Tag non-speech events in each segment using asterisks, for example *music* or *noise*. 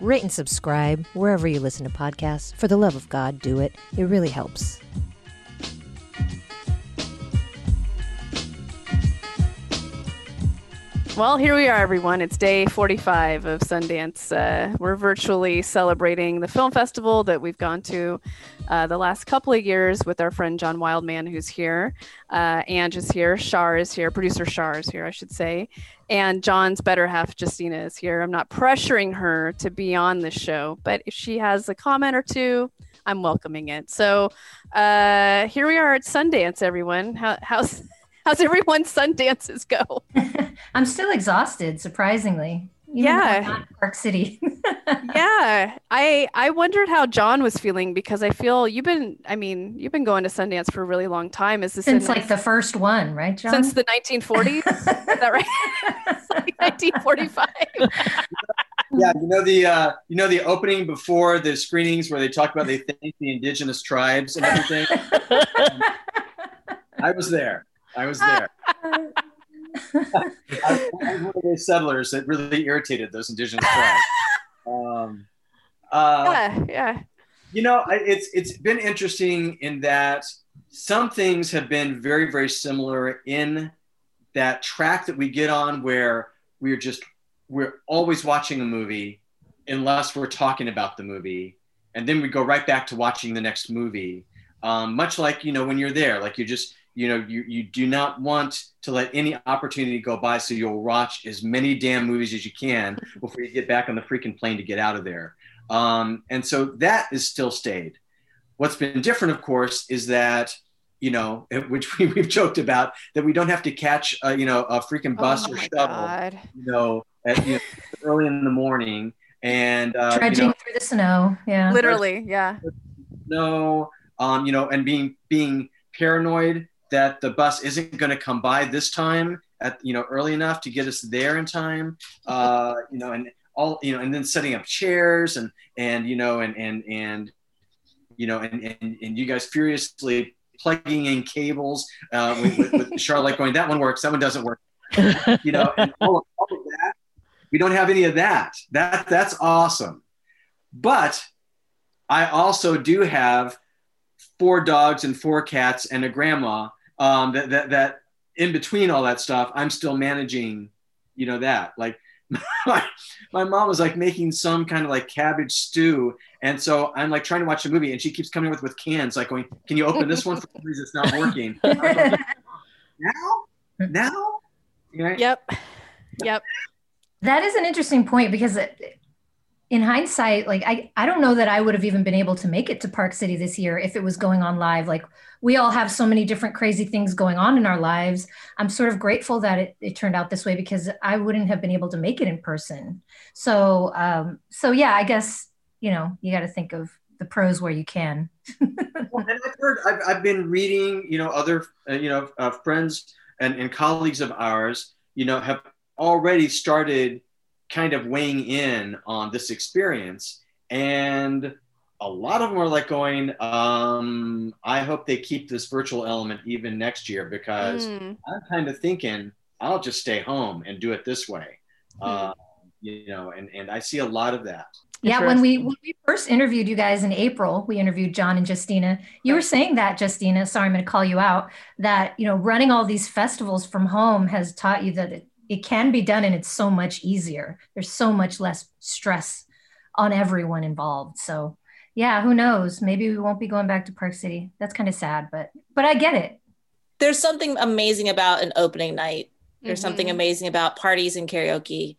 rate and subscribe wherever you listen to podcasts. For the love of God, do it. It really helps. Well, here we are, everyone. It's day 45 of Sundance. Uh, we're virtually celebrating the film festival that we've gone to uh, the last couple of years with our friend John Wildman, who's here. Uh, Ange is here. Shar is here. Producer Shar is here, I should say. And John's better half, Justina, is here. I'm not pressuring her to be on the show, but if she has a comment or two, I'm welcoming it. So uh, here we are at Sundance, everyone. How, how's how's everyone's Sundances go? *laughs* I'm still exhausted, surprisingly. Even Yeah. not Park City. *laughs* yeah, I I wondered how John was feeling because I feel you've been I mean you've been going to Sundance for a really long time. Is this Since like the first one, right, John? since the 1940s? *laughs* Is that right? Like 1945. Yeah, you know the uh, you know the opening before the screenings where they talk about they thank the indigenous tribes and everything. I was there. I was there. I, *laughs* I was one of those settlers that really irritated those indigenous tribes. *laughs* Um, uh, yeah, yeah. you know, I- it's it's been interesting in that some things have been very very similar in that track that we get on where we're just we're always watching a movie unless we're talking about the movie and then we go right back to watching the next movie um, much like you know when you're there like you just you know you, you do not want to let any opportunity go by so you'll watch as many damn movies as you can *laughs* before you get back on the freaking plane to get out of there um, and so that is still stayed. What's been different, of course, is that, you know, *laughs* which we, we've joked about, that we don't have to catch, uh, you know, a freaking bus oh or my shuttle, God. you know, at, you know, *laughs* early in the morning. And, uh, you know, through the snow. Yeah. Literally, yeah. no, um, you know, and being being paranoid that the bus isn't going to come by this time at you know early enough to get us there in time. Uh, you know, and all you know, and then setting up chairs and and you know, and and and you know, and and, and you guys furiously plugging in cables uh, with, with, with Charlotte going, that one works, that one doesn't work. *laughs* You know, and all of, all of that. We don't have any of that. That that's awesome. But I also do have four dogs and four cats and a grandma. Um, that, that that in between all that stuff, I'm still managing. You know that like *laughs* my, my mom was like making some kind of like cabbage stew, and so I'm like trying to watch the movie, and she keeps coming with with cans, like going, "Can you open this one for me? It's not working." *laughs* I was like, now, now, Right? Yep. Yep. That is an interesting point because it, in hindsight, like I, I don't know that I would have even been able to make it to Park City this year if it was going on live. Like we all have so many different crazy things going on in our lives. I'm sort of grateful that it, it turned out this way because I wouldn't have been able to make it in person. So, um, so yeah, I guess you know you got to think of the pros where you can. *laughs* Well, and I've heard, I've, I've been reading, you know, other, uh, you know, uh, friends and, and colleagues of ours, you know, have already started kind of weighing in on this experience. And a lot of them are like going, um, I hope they keep this virtual element even next year because Mm. I'm kind of thinking I'll just stay home and do it this way. Uh, you know, and, and I see a lot of that. Yeah, when we when we first interviewed you guys in April, we interviewed John and Justina. You were saying that, Justina. Sorry, I'm going to call you out. That you know, running all these festivals from home has taught you that it, it can be done, and it's so much easier. There's so much less stress on everyone involved. So, yeah, who knows? Maybe we won't be going back to Park City. That's kind of sad, but but I get it. There's something amazing about an opening night. There's something Mhm. amazing about parties and karaoke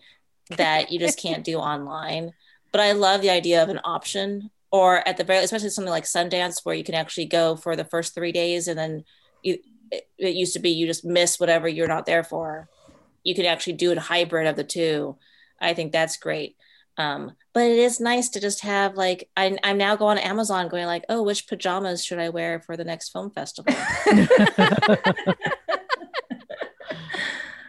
that you just can't do online. But I love the idea of an option, or at the very, especially something like Sundance, where you can actually go for the first three days, and then you, it, it used to be you just miss whatever you're not there for. You could actually do a hybrid of the two. I think that's great. Um, but it is nice to just have like I, I'm now going to Amazon going like, oh, which pajamas should I wear for the next film festival? *laughs*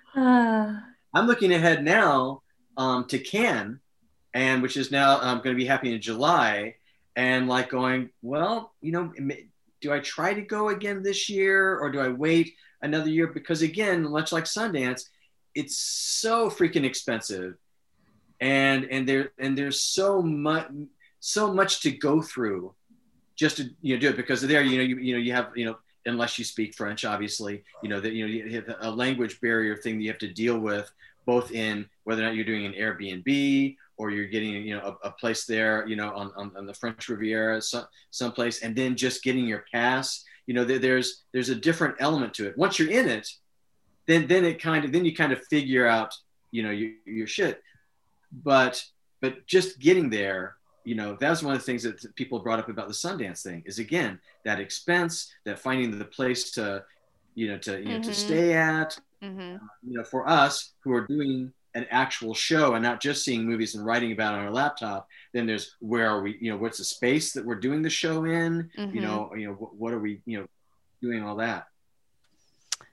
*laughs* I'm looking ahead now um, to Cannes, and which is now um, going to be happening in July, and like going, well, you know, do I try to go again this year or do I wait another year? Because again, much like Sundance, it's so freaking expensive, and and there and there's so much so much to go through just to you know do it because there you know you, you know you have you know unless you speak French, obviously, you know that you know you have a language barrier thing that you have to deal with, both in whether or not you're doing an Airbnb or you're getting you know a, a place there, you know, on, on, on, the French Riviera, some someplace, and then just getting your pass. You know, there, there's there's a different element to it. Once you're in it, then then it kind of then you kind of figure out you know your, your shit. But but just getting there you know that's one of the things that people brought up about the Sundance thing is again that expense, that finding the place to, you know, to you know mm-hmm. to stay at. Mm-hmm. Uh, you know, for us who are doing an actual show and not just seeing movies and writing about on our laptop, then there's where are we? You know, what's the space that we're doing the show in? Mm-hmm. You know, you know what, what are we? You know, doing all that.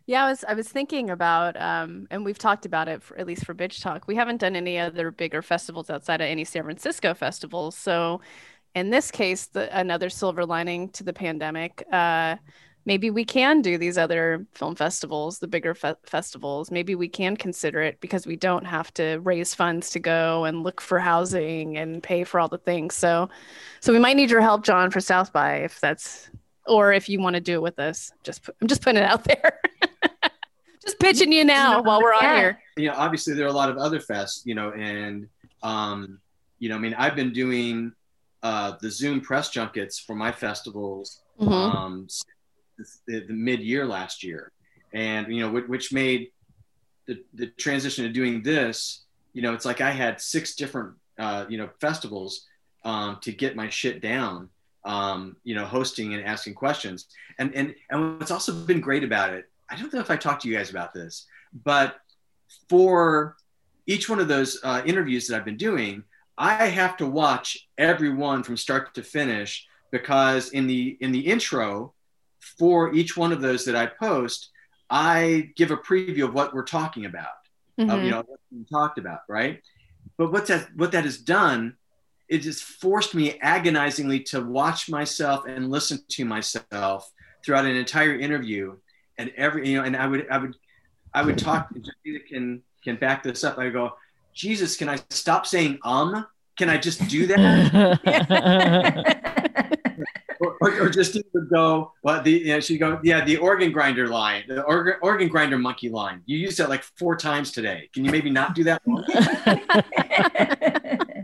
Yeah, I was I was thinking about, um, and we've talked about it for, at least for Bitch Talk. We haven't done any other bigger festivals outside of any San Francisco festivals. So, in this case, the, another silver lining to the pandemic. Uh, maybe we can do these other film festivals, the bigger fe- festivals. Maybe we can consider it because we don't have to raise funds to go and look for housing and pay for all the things. So, so we might need your help, John, for South by if that's, or if you want to do it with us. Just I'm just putting it out *laughs* there. Just pitching you now while we're yeah. on here. You know, obviously there are a lot of other fests, you know, and um, you know, I mean, I've been doing uh, the Zoom press junkets for my festivals mm-hmm. um, the, the mid-year last year, and you know, which, which made the, the transition to doing this. You know, it's like I had six different uh, you know festivals um, to get my shit down. Um, you know, hosting and asking questions, and and and what's also been great about it I don't know if I talked to you guys about this, but for each one of those uh, interviews that I've been doing, I have to watch every one from start to finish because in the in the intro for each one of those that I post, I give a preview of what we're talking about, mm-hmm. of, you know, what we talked about, right? But what that what that has done, it has forced me agonizingly to watch myself and listen to myself throughout an entire interview and every you know, and I would I would I would talk. Jadita can can back this up. I go, Jesus, can I stop saying um? Can I just do that? or, *laughs* or, or, just would go, well, the you know, she'd go, yeah, the organ grinder line, the organ, organ grinder monkey line. You used that like four times today. Can you maybe not do that? *laughs*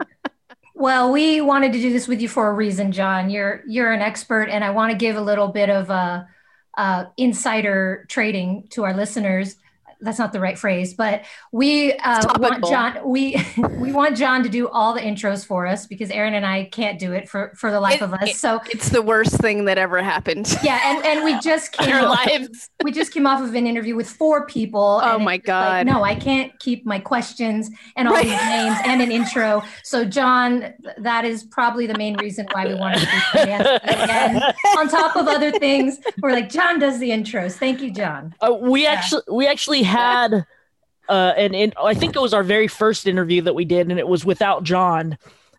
well, we wanted to do this with you for a reason, John. You're you're an expert, and I want to give a little bit of a uh, insider trading to our listeners that's not the right phrase, but we uh, want John. We *laughs* we want John to do all the intros for us because Erin and I can't do it for for the life it, of us. It, so it's the worst thing that ever happened. *laughs* Yeah, and and we just came our off, lives. We just came off of an interview with four people. Oh my god! Like, no, I can't keep my questions and all right. these names and an intro. So John, that is probably the main reason why we wanted to do again. *laughs* On top of other things, we're like John does the intros. Thank you, John. Uh, we yeah. actually we actually had uh, and, and I think it was our very first interview that we did, and it was without John.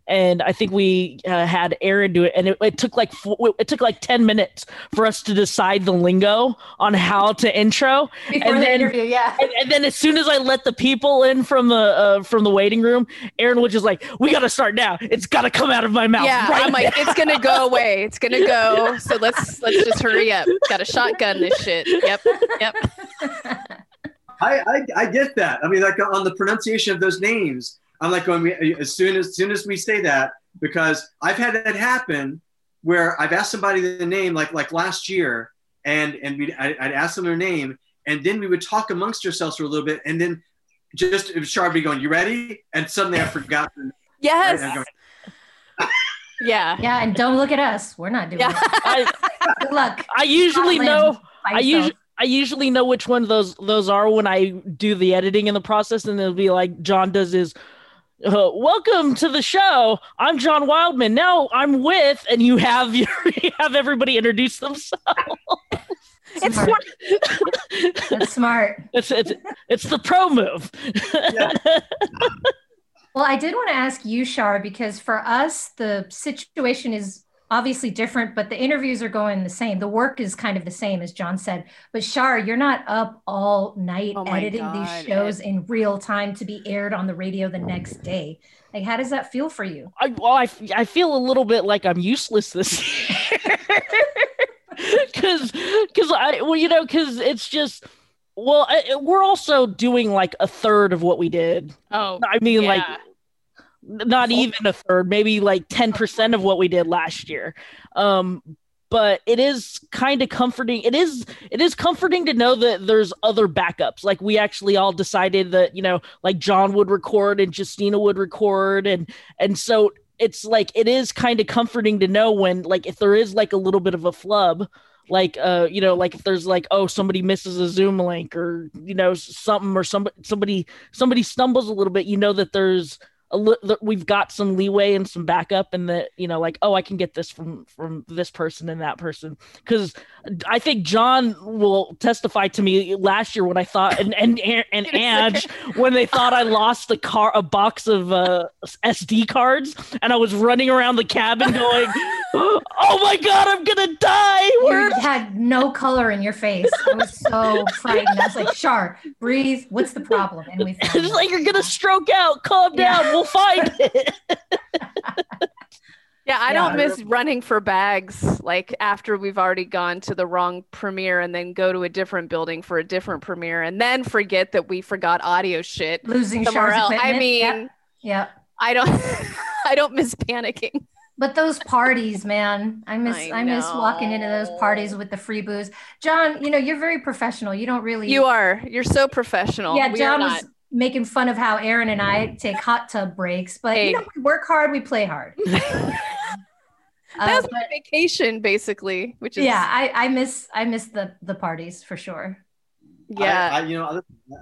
And I think we uh, had Erin do it, and it, it took like it took like ten minutes for us to decide the lingo on how to intro. Before and the then, interview, yeah. And, and, then as soon as I let the people in from the uh, from the waiting room, Erin was just like, "We got to start now. It's got to come out of my mouth." Yeah, right I'm now. like, "It's gonna go away. It's gonna go." So let's let's just hurry up. Got a shotgun this shit. Yep, yep. *laughs* I, I, I get that. I mean, like on the pronunciation of those names, I'm like going as soon as, as soon as we say that because I've had that happen where I've asked somebody the name like like last year, and and we I'd ask them their name, and then we would talk amongst ourselves for a little bit, and then just it was be going, "You ready?" And suddenly I forgot. *laughs* yes. *laughs* yeah. Yeah, and don't look at us. We're not doing yeah. it. *laughs* I, Good luck. I usually know. I usually I usually know which one those those are when I do the editing in the process, and it'll be like John does his uh, welcome to the show. I'm John Wildman. Now I'm with, and you have *laughs* your, you have everybody introduce themselves. It's smart. That's smart. *laughs* It's it's it's the pro move. *laughs* Well, I did want to ask you, Shar, because for us, the situation is obviously different, but the interviews are going the same. The work is kind of the same, as John said. But Shar, you're not up all night Oh editing God, these shows in real time to be aired on the radio the next day. Like, how does that feel for you? I, well, I, f- I feel a little bit like I'm useless this *laughs* year. Because, because I, well, you know, because it's just, well, I, we're also doing like a third of what we did. Oh, I mean, like, yeah. Not even a third, maybe like 10% of what we did last year. Um, but it is kind of comforting. It is it is comforting to know that there's other backups. Like we actually all decided that, you know, like John would record and Justina would record and and so it's like it is kind of comforting to know when like if there is like a little bit of a flub like uh you know like if there's like oh somebody misses a zoom link or you know something or somebody somebody somebody stumbles a little bit you know that there's li- we've got some leeway and some backup and that you know like oh i can get this from from this person and that person because i think john will testify to me last year when i thought and and and *laughs* Ange when they thought i lost a car a box of uh sd cards and i was running around the cabin *laughs* going oh my god i'm gonna die Where You had no color in your face. I was so frightened. I was like, Shar, breathe. What's the problem? And we *laughs* it's like you're gonna stroke out calm Yeah. down we'll find it *laughs* Yeah, I Yeah. don't miss running for bags like after we've already gone to the wrong premiere and then go to a different building for a different premiere and then forget that we forgot audio shit losing somewhere else. I mean, yeah. Yep. I don't *laughs* I don't miss panicking. But those parties, man, I miss I I, miss walking into those parties with the free booze. John, you know, you're very professional. You don't really You are. You're so professional. Yeah, we John are was not. Making fun of how Erin and I take hot tub breaks, but Hey. you know, we work hard, we play hard. *laughs* Uh, That's but my vacation basically, which is yeah, I, I miss I miss the the parties for sure. yeah. I, I you know,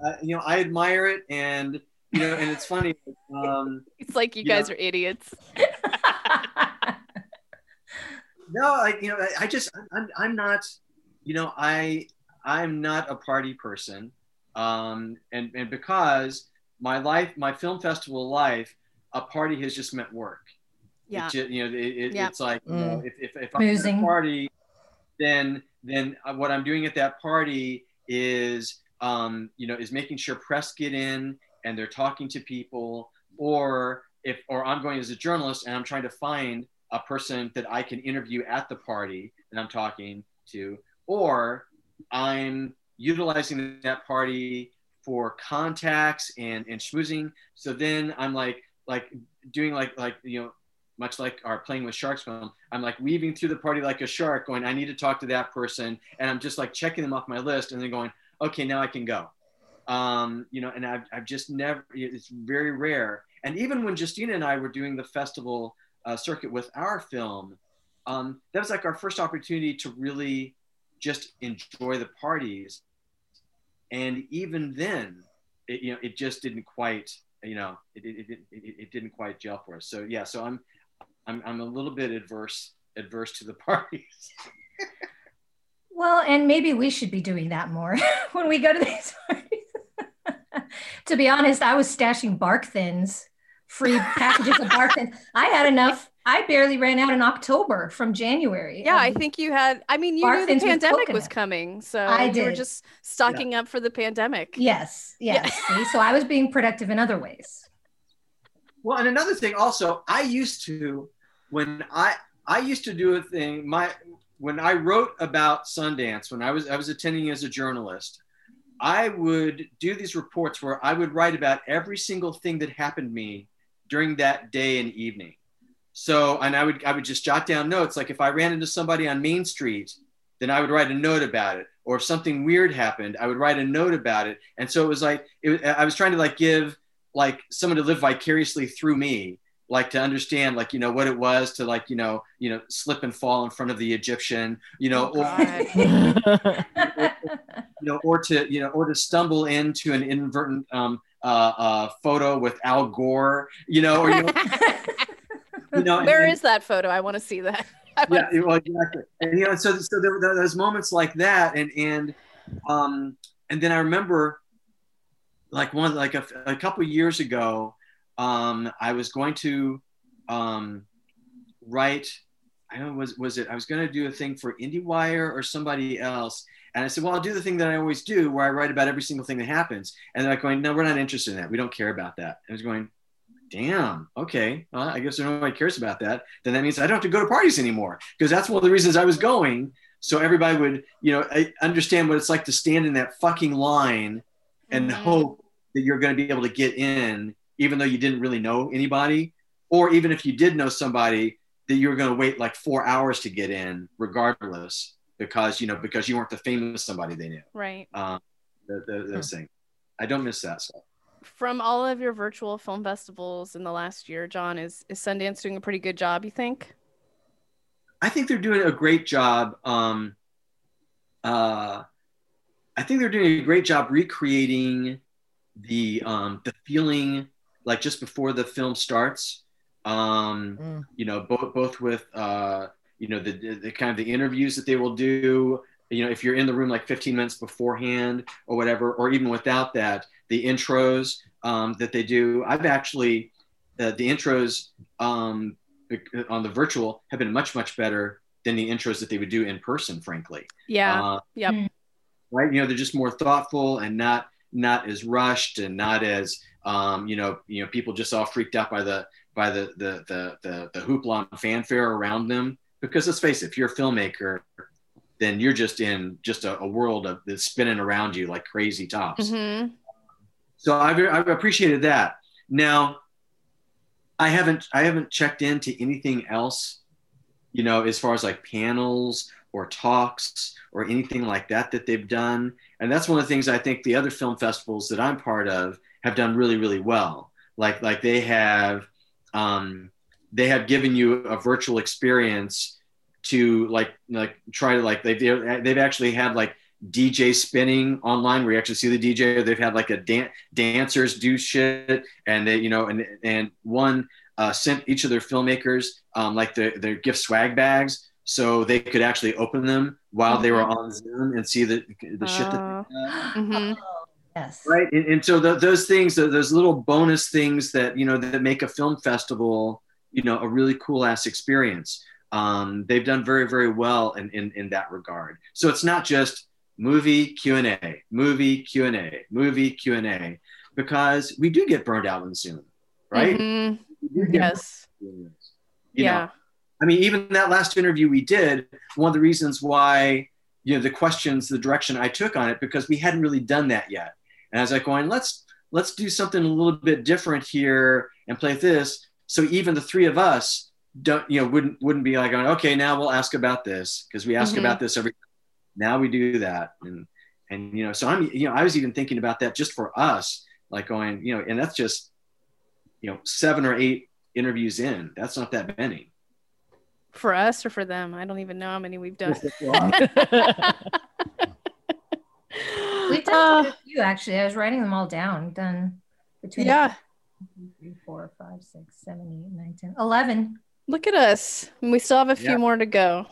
I, I- you know, I admire it, and you know, and it's funny. Um, *laughs* it's like you yeah. guys are idiots. *laughs* no, I, you know, I, I just, I'm, I'm not, you know, I, I'm not a party person, um, and and because my life, my film festival life, a party has just meant work. Yeah. It ju- you know, it, it, Yeah. it's like you know, Mm. if if, if I'm at a party, then then uh, what I'm doing at that party is um, you know is making sure press get in and they're talking to people, or if or I'm going as a journalist and I'm trying to find a person that I can interview at the party that I'm talking to, or I'm utilizing that party for contacts and and schmoozing. So then I'm like like doing like like you know much like our playing with sharks film i'm like weaving through the party like a shark going i need to talk to that person. And i'm just like checking them off my list and then going okay now i can go. Um, you know and I've, I've just never it's very rare. And even when justina and i were doing the festival uh, circuit with our film um, that was like our first opportunity to really just enjoy the parties and even then it, you know it just didn't quite you know it, it, it, it, didn't quite gel for us so yeah so i'm i'm, I'm a little bit adverse adverse to the *laughs* parties Well, and maybe we should be doing that more *laughs* when we go to these *laughs* parties. to be honest, I was stashing bark thins, free packages of bark thins. I had enough. I barely ran out in October from January. Yeah, I think you had. I mean, you knew the pandemic was coconut. coming, so I you were just stocking up for the pandemic. Yes, yes. See, so I was being productive in other ways. Well, and another thing also, I used to when I I used to do a thing my when I wrote about Sundance when I was I was attending as a journalist, I would do these reports where I would write about every single thing that happened to me during that day and evening. So, and I would I would just jot down notes like if I ran into somebody on Main Street, then I would write a note about it. Or if something weird happened, I would write a note about it. And so it was like it, I was trying to like give like someone to live vicariously through me like to understand like you know what it was to like you know you know slip and fall in front of the egyptian you know Oh, or, God. *laughs* you know or to you know or to stumble into an inadvertent um, uh, uh, photo with Al Gore, you know, or you know, *laughs* you know Where and- is that photo? I want to see that. *laughs* Yeah, well, exactly. And you know, so so there were those moments like that, and and um, and then I remember, like one like a, a couple years ago, um, I was going to um, write. I don't know was was it I was going to do a thing for IndieWire or somebody else, and I said, well, I'll do the thing that I always do, where I write about every single thing that happens, and they're like going, no, we're not interested in that. We don't care about that. I was going. Damn. Okay. Well, I guess nobody cares about that. Then that means I don't have to go to parties anymore because that's one of the reasons I was going. So everybody would, you know, understand what it's like to stand in that fucking line and Mhm. hope that you're going to be able to get in, even though you didn't really know anybody, or even if you did know somebody, that you were going to wait like four hours to get in, regardless, because you know because you weren't the famous somebody they knew. Right. Um, the, the, those things. I don't miss that stuff. From all of your virtual film festivals in the last year, John, is, is Sundance doing a pretty good job, you think? I think they're doing a great job. Um, uh, I think they're doing a great job recreating the um, the feeling like just before the film starts. Um, Mm. You know, both both with uh, you know the, the the kind of the interviews that they will do. You know, if you're in the room like 15 minutes beforehand or whatever, or even without that, the intros um, that they do. I've actually uh, the intros um, on the virtual have been much much better than the intros that they would do in person frankly Yeah. uh, Yep. right you know they're just more thoughtful and not not as rushed and not as um, you know you know people just all freaked out by the by the the the the, the hoopla and fanfare around them because let's face it if you're a filmmaker then you're just in just a, a world of that's spinning around you like crazy tops hmm so I've, I've appreciated that. Now, I haven't I haven't checked into anything else, you know, as far as like panels or talks or anything like that that they've done. And that's one of the things I think the other film festivals that I'm part of have done really really well. Like like they have um, they have given you a virtual experience to like like try to like they've they've actually had like DJ spinning online where you actually see the DJ. They've had like a dan- dancers do shit, and they, you know, and and one uh, sent each of their filmmakers um, like their their gift swag bags so they could actually open them while they were on Zoom and see the the shit that Oh. they had *gasps* hmm Yes. right and, and so th those things th- those little bonus things that you know that make a film festival you know a really cool ass experience um, they've done very very well in, in in that regard so it's not just movie q&a movie q&a movie q&a because we do get burned out in zoom right Mhm. Get Yes. burned out in this. You know, Yeah. I mean, even that last interview we did, one of the reasons why, you know, the questions, the direction I took on it, because we hadn't really done that yet. And I was like going, let's let's do something a little bit different here and play this. So even the three of us don't, you know, wouldn't wouldn't be like okay, now we'll ask about this because we ask Mhm. about this every. Now we do that, and and you know, so I'm, you know, I was even thinking about that just for us, like going, you know, and that's just, you know, seven or eight interviews in. That's not that many. For us or for them? I don't even know how many we've done. We've done Uh, a few actually. I was writing them all down. Done between yeah. three, four, five, six, seven, eight, nine, ten, eleven. Look at us. We still have a few Yeah. more to go.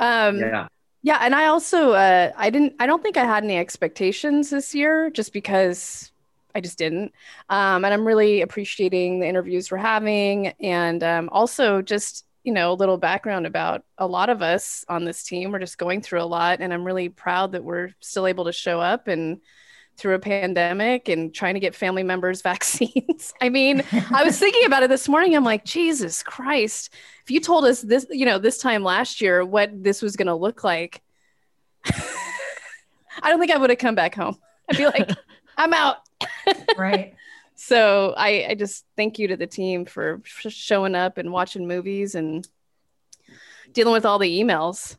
Um, Yeah. Yeah, and I also uh, I didn't I don't think I had any expectations this year just because I just didn't. Um, and I'm really appreciating the interviews we're having and um, also just you know a little background about a lot of us on this team. We're just going through a lot, and I'm really proud that we're still able to show up and through a pandemic and trying to get family members *laughs* vaccines. *laughs* I mean, I was thinking about it this morning. I'm like, Jesus Christ. If you told us this, you know, this time last year what this was going to look like, *laughs* I don't think I would have come back home. I'd be like, I'm out. right. So I, I just thank you to the team for, for showing up and watching movies and dealing with all the emails.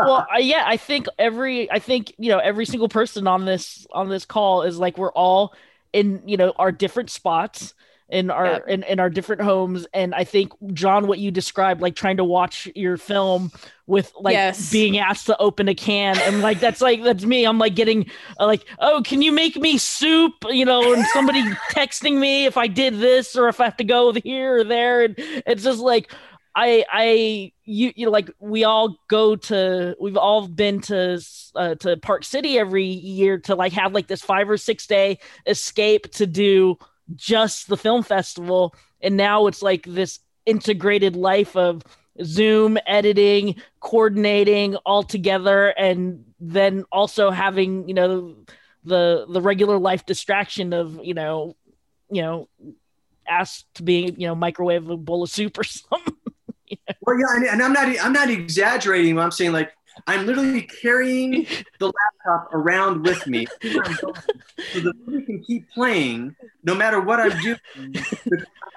Well I, yeah i think every i think you know every single person on this on this call is like we're all in you know our different spots in our Yep. in, in our different homes and i think john what you described like trying to watch your film with like Yes. being asked to open a can and like that's like that's me i'm like getting uh, like oh can you make me soup you know and somebody *laughs* texting me if i did this or if i have to go here or there and it's just like I I you you know, like we all go to we've all been to uh, to Park City every year to like have like this five or six day escape to do just the film festival and now it's like this integrated life of Zoom editing, coordinating all together and then also having, you know, the the regular life distraction of, you know, you know, asked to be, you know, microwave a bowl of soup or *laughs* something. *laughs* Well, yeah, and, and I'm not I'm not exaggerating. I'm saying like I'm literally carrying the laptop around with me *laughs* so the movie can keep playing no matter what I'm doing. I'm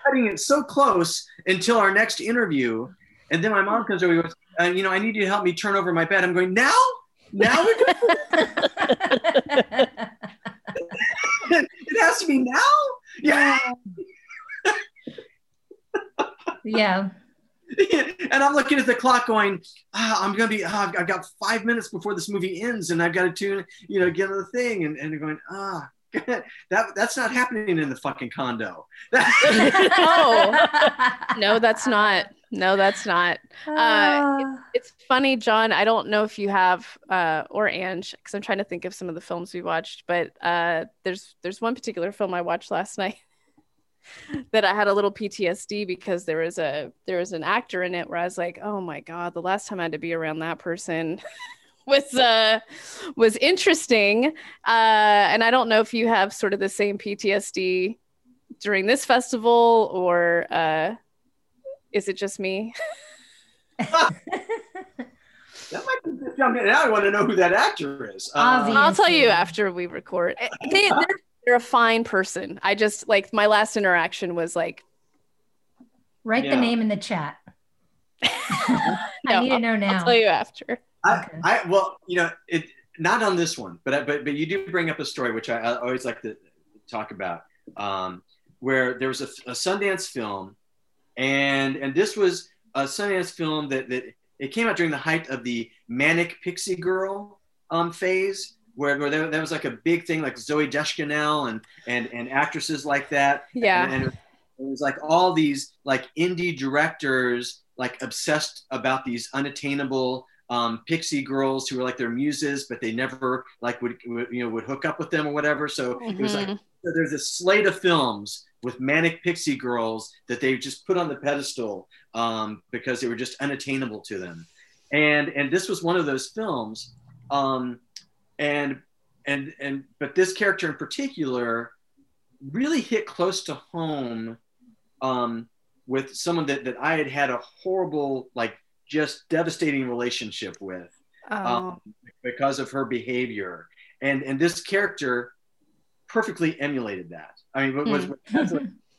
cutting it so close until our next interview, and then my mom comes over and goes, uh, "You know, I need you to help me turn over my bed." I'm going now. Now we're doing *laughs* it has to be now. Yeah. yeah. *laughs* and I'm looking at the clock, going, ah, "I'm gonna be. Ah, I've got five minutes before this movie ends, and I've got to tune, you know, get on the thing." And, and they're going, "Ah, *laughs* that that's not happening in the fucking condo." *laughs* Oh. No, that's not. No, that's not. Uh, It's funny, John. I don't know if you have uh, or Ange, because I'm trying to think of some of the films we watched. But uh, there's there's one particular film I watched last night that I had a little PTSD because there was a there was an actor in it where I was like, oh my god, the last time I had to be around that person *laughs* was uh was interesting. Uh, and I don't know if you have sort of the same PTSD during this festival or uh, is it just me? *laughs* That might be I mean, now I want to know who that actor is. Uh, I'll tell you after we record. *laughs* They, they're, they're a fine person. I just like my last interaction was like, Write Yeah. the name in the chat. *laughs* I need to know now. I'll tell you after. I, Okay. I well, you know, it not on this one, but but but you do bring up a story which I, I always like to talk about, um, where there was a, a Sundance film, and and this was a Sundance film that that it came out during the height of the manic pixie girl um, phase, where where there, that was like a big thing, like Zooey Deschanel and and and actresses like that, Yeah. and, and it was like all these like indie directors like obsessed about these unattainable um, pixie girls who were like their muses, but they never like would, would you know would hook up with them or whatever. So it was like Mhm. so there's a slate of films with manic pixie girls that they just put on the pedestal um, because they were just unattainable to them. And and this was one of those films. Um, and and and but this character in particular really hit close to home um, with someone that, that I had had a horrible like just devastating relationship with Oh, um, because of her behavior. And and this character perfectly emulated that. I mean, was, was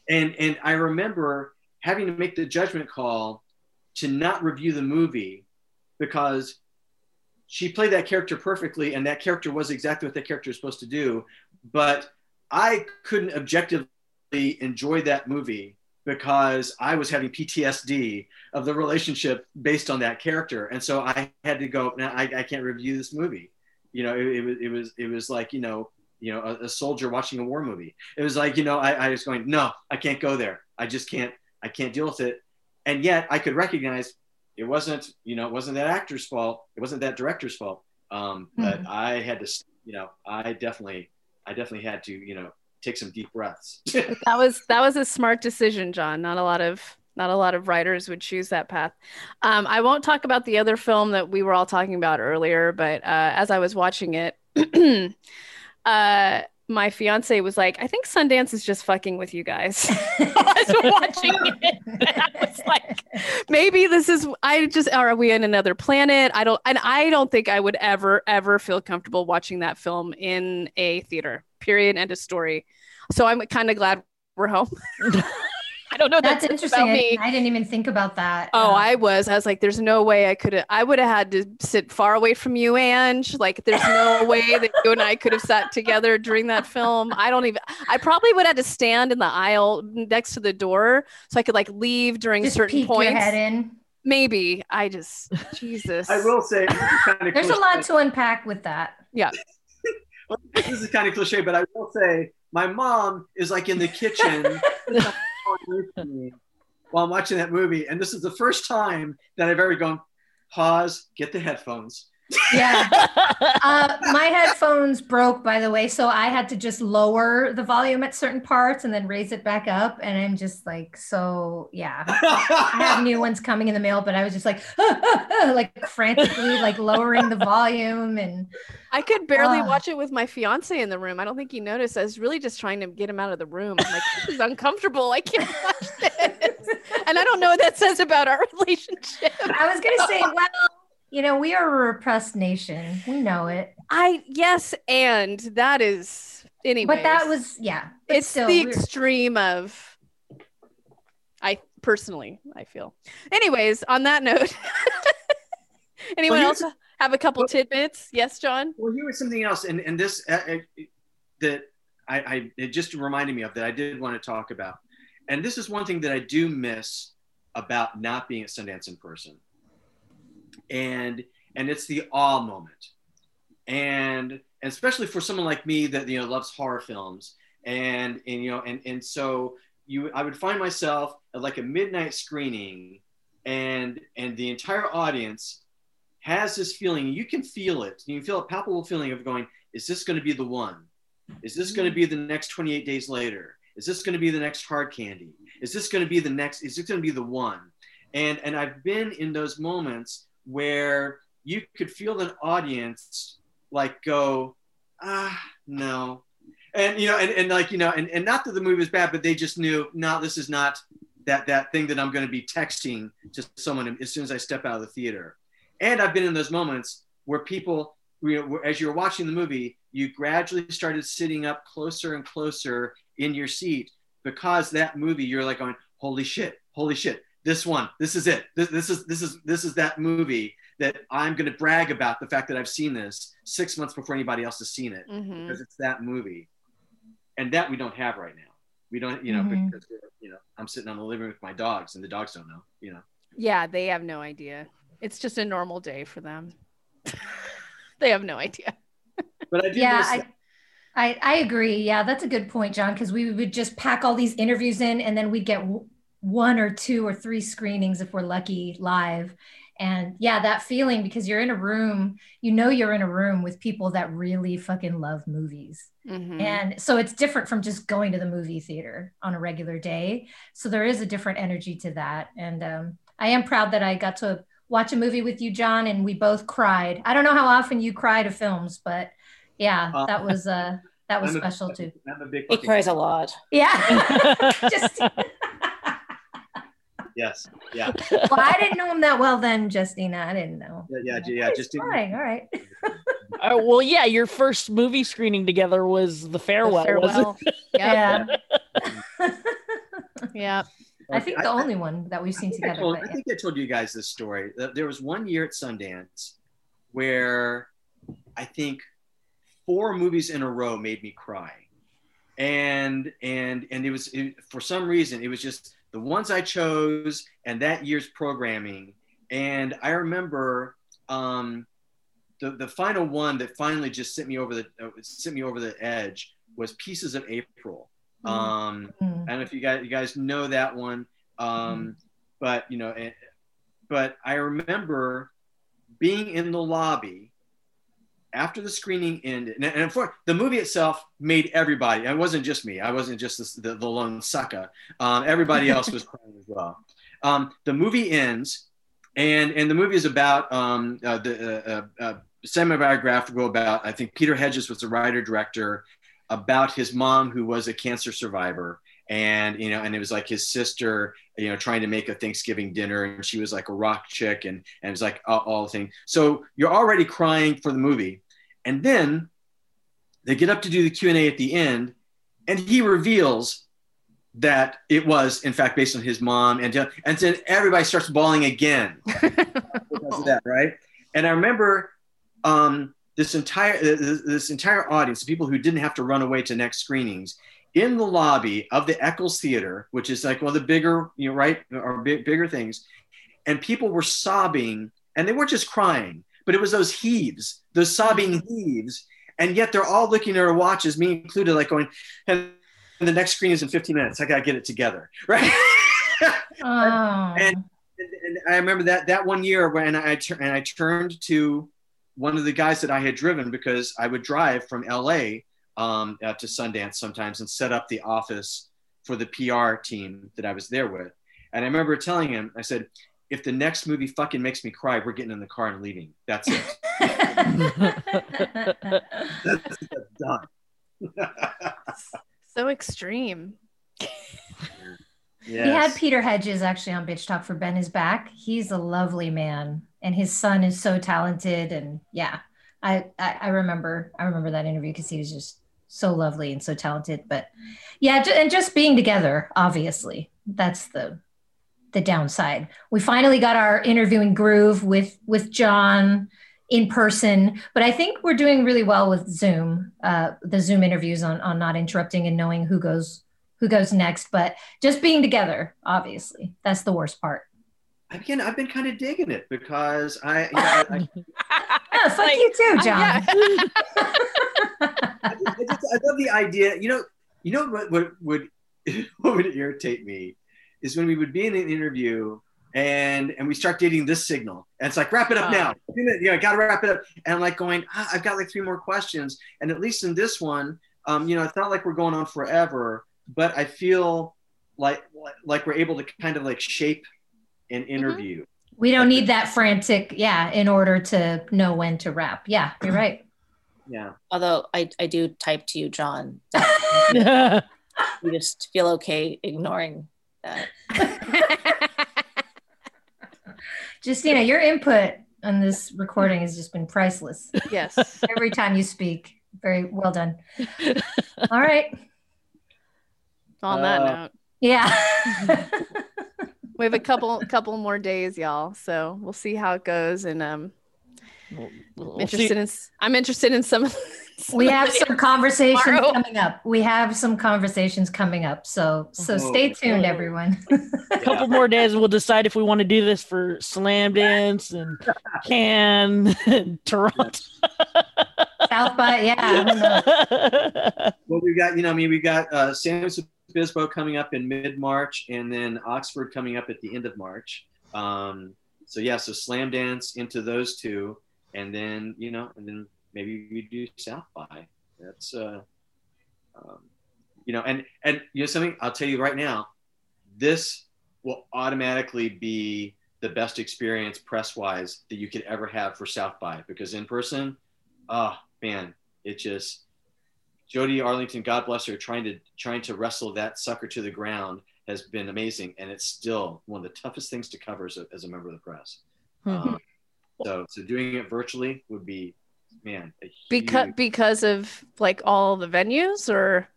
and and I remember having to make the judgment call to not review the movie because she played that character perfectly, and that character was exactly what that character is supposed to do. But I couldn't objectively enjoy that movie because I was having PTSD of the relationship based on that character, and so I had to go. Now I, I can't review this movie. You know, it, it was it was it was like you know you know a, a soldier watching a war movie. It was like you know I, I was going no, I can't go there. I just can't I can't deal with it. And yet I could recognize it wasn't you know it wasn't that actor's fault. It wasn't that director's fault. Um, but I had to you know I definitely I definitely had to you know take some deep breaths. *laughs* that was that was a smart decision, John. Not a lot of not a lot of writers would choose that path. Um, I won't talk about the other film that we were all talking about earlier, but uh, as I was watching it, *clears throat* uh, my fiance was like, "I think Sundance is just fucking with you guys." *laughs* *laughs* I was watching it, I was like, "Maybe this is I just are we in another planet?" I don't, and I don't think I would ever ever feel comfortable watching that film in a theater. Period. End of story. So I'm kind of glad we're home. *laughs* I don't know. That's That's, interesting. about I, me. I didn't even think about that. Oh, Uh, I was. I was like, there's no way I could have. I would have had to sit far away from you, Ange. Like, there's no way that you and I could have sat together during that film. I don't even. I probably would have had to stand in the aisle next to the door so I could like leave during just certain peak points. your head in. Maybe. I just *laughs* Jesus. I will say this is kind of There's a lot to unpack with that. Yeah. *laughs* This is kind of cliche, but I will say my mom is like in the kitchen *laughs* *laughs* while I'm watching that movie, and this is the first time that I've ever gone pause, get the headphones. Yeah. *laughs* Uh, my headphones broke, by the way, so I had to just lower the volume at certain parts and then raise it back up. And I'm just like, so yeah. I have new ones coming in the mail, but I was just like, *laughs* like frantically, like lowering the volume and I could barely Ah. watch it with my fiance in the room. I don't think he noticed. I was really just trying to get him out of the room. I'm like, this is uncomfortable. I can't *laughs* watch this. And I don't know what that says about our relationship. I was gonna say, well, you know, we are a repressed nation. We know it. I yes, and that is anyway. But that was yeah. It's still, the extreme of I personally I feel. Anyways, on that note, *laughs* anyone Well, else have a couple well- tidbits? Yes, John. Well, here was something else, and and this uh, uh, that I, I it just reminded me of that I did want to talk about, and this is one thing that I do miss about not being at Sundance in person, and and it's the awe moment, and especially for someone like me that you know loves horror films, and and you know and and so you I would find myself at like a midnight screening, and and the entire audience has this feeling. You can feel it. You can feel a palpable feeling of going is this going to be the one? Is this going to mm-hmm. be the next 28 days later? Is this going to be the next hard candy? Is this going to be the next is it going to be the one? And and i've been in those moments where you could feel an audience like go ah no. And you know and, and like you know and, and not that the movie was bad but they just knew no this is not that that thing that i'm going to be texting to someone as soon as i step out of the theater. And I've been in those moments where people, you know, as you're watching the movie, you gradually started sitting up closer and closer in your seat because that movie, you're like going, holy shit, holy shit, this one, this is it. This, this is this is this is that movie that I'm going to brag about the fact that I've seen this six months before anybody else has seen it Mhm. because it's that movie, and that we don't have right now. We don't, you know, Mhm. because you know, I'm sitting on the living room with my dogs, and the dogs don't know, you know. Yeah, they have no idea. It's just a normal day for them. *laughs* they have no idea. But I do yeah miss I, I i agree yeah that's a good point john because we would just pack all these interviews in and then we'd get w- one or two or three screenings if we're lucky live. And yeah that feeling because you're in a room you know you're in a room with people that really fucking love movies. Mhm. and so it's different from just going to the movie theater on a regular day. So there is a different energy to that. And um, i am proud that i got to watch a movie with you john and we both cried. I don't know how often you cry to films but yeah Uh, that was uh that was I'm special too. I'm a big He cries a lot. yeah. *laughs* *laughs* *laughs* Just Yes. Yeah. well i didn't know him that well then justina i didn't know Yeah. Yeah. yeah He's just do- fine all right *laughs* Uh, well, yeah, your first movie screening together was The The Farewell. wasn't it? Yep. *laughs* yeah *laughs* yeah. i think the only one that we've seen I think, I, together told, but I think I told you guys this story. There was one year at Sundance where I think four movies in a row made me cry, and and and it was it, for some reason it was just the ones I chose and that year's programming. And I remember um, the the final one that finally just sent me over the uh, sent me over the edge was Pieces of April. Um, Mm. I don't know if you guys you guys know that one, um, but you know, eh, but I remember being in the lobby after the screening ended, and, and for, the movie itself made everybody. It wasn't just me. I wasn't just this, the, the lone sucker. Um, everybody else was *laughs* crying as well. Um, the movie ends, and and the movie is about um, uh, the uh, uh, uh, semi-biographical about I think Peter Hedges was the writer director about his mom who was a cancer survivor and you know and it was like his sister you know trying to make a thanksgiving dinner and she was like a rock chick and and it was like all, all the thing so you're already crying for the movie and then they get up to do the q&a at the end and he reveals that it was in fact based on his mom. And and then everybody starts bawling again. *laughs* Because of that right? And i remember um, this entire this, this entire audience people who didn't have to run away to next screenings in the lobby of the eccles theater which is like one of the bigger you know right or big, bigger things and people were sobbing and they weren't just crying but it was those heaves those sobbing heaves and yet they're all looking at our watches me included like going and the next screen is in 15 minutes. I gotta get it together, *laughs* right? Oh. and, and, I remember that that one year when I and I turned to one of the guys that I had driven because I would drive from LA um, uh, to Sundance sometimes and set up the office for the PR team that I was there with. And I remember telling him, I said, if the next movie fucking makes me cry, we're getting in the car and leaving. That's it. *laughs* That's, that's done. So extreme. He had Peter Hedges actually on Bitch Talk for Ben is back. He's a lovely man, and his son is so talented. And yeah, I I, I remember I remember that interview because he was just so lovely and so talented. But yeah, and just being together, obviously, that's the the downside. We finally got our interviewing groove with with John in person, but I think we're doing really well with Zoom, uh, the Zoom interviews on on not interrupting and knowing who goes who goes next. But just being together, obviously, that's the worst part. Again, I've been kind of digging it because I, you know, I, I *laughs* Oh, fuck Like, you too, John. yeah. *laughs* I, just, I love the idea. You know, you know what, what would *laughs* what would irritate me is when we would be in an interview and and we start dating this signal and it's like wrap it up Oh. now. You know, gotta wrap it up. And I'm like going, ah, I've got like three more questions. And at least in this one, um, you know, it's not like we're going on forever, but I feel like like we're able to kind of like shape an interview. We don't need that frantic, yeah, in order to know when to wrap. Yeah, you're right. *clears throat* Yeah. Although I, I do type to you, John. *laughs* *laughs* You just feel okay ignoring that. *laughs* Justina, your input on this recording has just been priceless. yes. Every time you speak, very well done. *laughs* All right. On that Uh, note, Yeah. *laughs* we have a couple couple more days, y'all. So we'll see how it goes. And um, We'll- we'll I'm interested see. in s- I'm interested in some. some we have *laughs* some conversations tomorrow. coming up. We have some conversations coming up. So so Oh. stay tuned, everyone. *laughs* a couple more days and we'll decide if we want to do this for Slamdance and Cannes and *laughs* Toronto. South by yeah. I don't know. Well, we got, you know, I mean, we got uh, San Luis Obispo coming up in mid March, and then Oxford coming up at the end of March. Um, so yeah, so Slamdance into those two, and then you know, and then maybe we do South by. That's uh, um, you know, and and you know something. I'll tell you right now, this will automatically be the best experience press wise that you could ever have for South by because in person, oh man, it just Jody Arlington, God bless her, trying to trying to wrestle that sucker to the ground has been amazing, and it's still one of the toughest things to cover as a, as a member of the press. Um, so, so doing it virtually would be, man, a because huge- because of like all the venues or?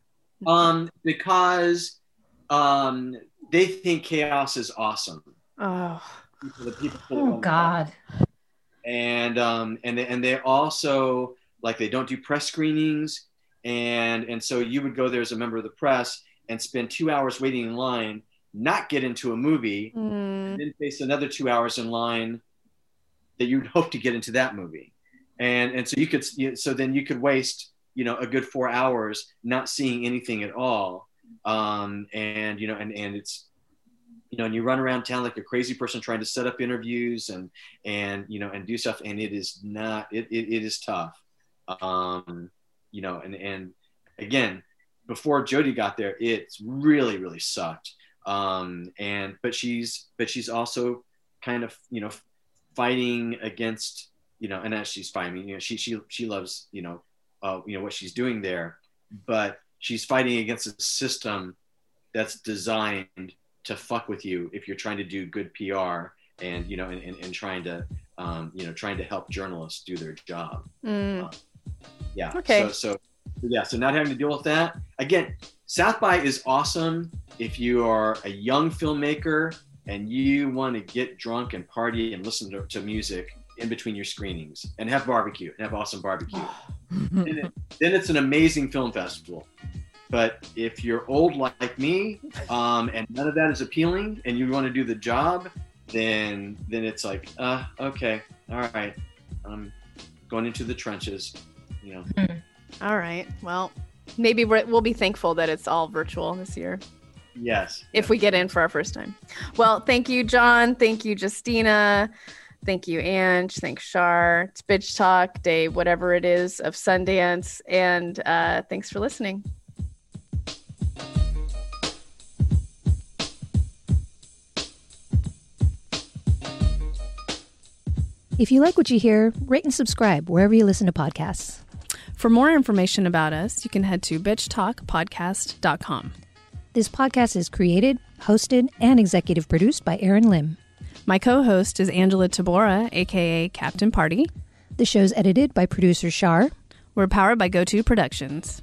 Um, because um, they think chaos is awesome. oh. The people Oh God. and um, and they, and they also like they don't do press screenings, and and so you would go there as a member of the press and spend two hours waiting in line, not get into a movie, mm, and then face another two hours in line that you'd hope to get into that movie, and and so you could so then you could waste you know a good four hours not seeing anything at all, um, and you know and and it's you know and you run around town like a crazy person trying to set up interviews and and you know and do stuff and it is not it it, it is tough, um, you know and and again before Jody got there it's really really sucked. Um, and but she's but she's also kind of you know fighting against you know and as she's fighting you know she she she loves you know uh, you know what she's doing there but she's fighting against a system that's designed to fuck with you if you're trying to do good PR and you know and, and, and trying to um, you know trying to help journalists do their job mm. yeah Okay. so so yeah so not having to deal with that again South by is awesome if you are a young filmmaker and you want to get drunk and party and listen to, to music in between your screenings and have barbecue and have awesome barbecue. *sighs* then, it, then it's an amazing film festival. But if you're old like me um, and none of that is appealing and you want to do the job, then then it's like, uh, okay, all right, I'm going into the trenches, you know. All right. Well, maybe we're, we'll be thankful that it's all virtual this year Yes. if we get in for our first time. Well, thank you, John. Thank you, Justina. Thank you, Ange. Thanks, Shar. It's Bitch Talk Day, whatever it is, of Sundance. And uh, thanks for listening. If you like what you hear, rate and subscribe wherever you listen to podcasts. For more information about us, you can head to bitchtalkpodcast.com. This podcast is created, hosted, and executive produced by Erin Lim. My co host is Angela Tabora, aka Captain Party. The show's edited by producer Shar. We're powered by GoTo Productions.